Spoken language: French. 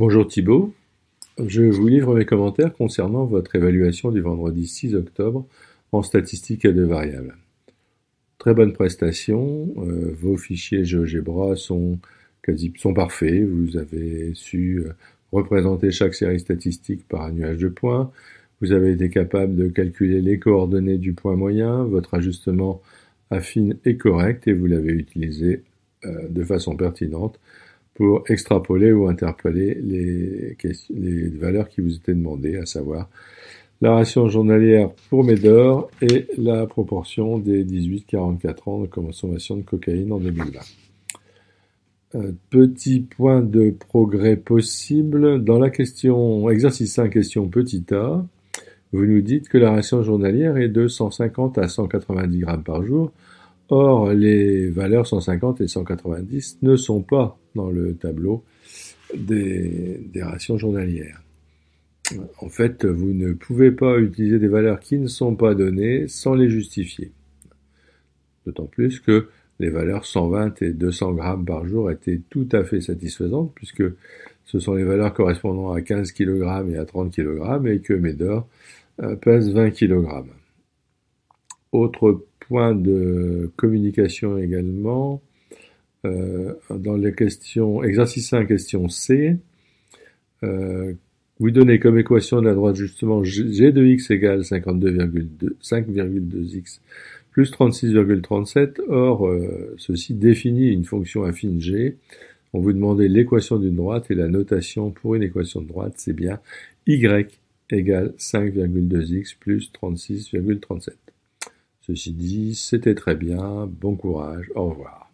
Bonjour Thibault, je vous livre mes commentaires concernant votre évaluation du vendredi 6 octobre en statistiques à deux variables. Très bonne prestation, euh, vos fichiers GeoGebra sont, quasi, sont parfaits, vous avez su euh, représenter chaque série statistique par un nuage de points, vous avez été capable de calculer les coordonnées du point moyen, votre ajustement affine est correct et vous l'avez utilisé euh, de façon pertinente pour extrapoler ou interpeller les, les valeurs qui vous étaient demandées, à savoir la ration journalière pour Médor et la proportion des 18-44 ans de consommation de cocaïne en 2020. Euh, petit point de progrès possible. Dans la question exercice 5, question petit a, vous nous dites que la ration journalière est de 150 à 190 grammes par jour Or, les valeurs 150 et 190 ne sont pas dans le tableau des, rations journalières. En fait, vous ne pouvez pas utiliser des valeurs qui ne sont pas données sans les justifier. D'autant plus que les valeurs 120 et 200 grammes par jour étaient tout à fait satisfaisantes puisque ce sont les valeurs correspondant à 15 kg et à 30 kg et que Médor pèse 20 kg. Autre point de communication également. Euh, dans les questions, exercice 1, question C, euh, vous donnez comme équation de la droite justement g de x égale 5,2x plus 36,37. Or, euh, ceci définit une fonction affine g. On vous demandait l'équation d'une droite et la notation pour une équation de droite, c'est bien y égale 5,2x plus 36,37. Ceci dit, c'était très bien, bon courage, au revoir.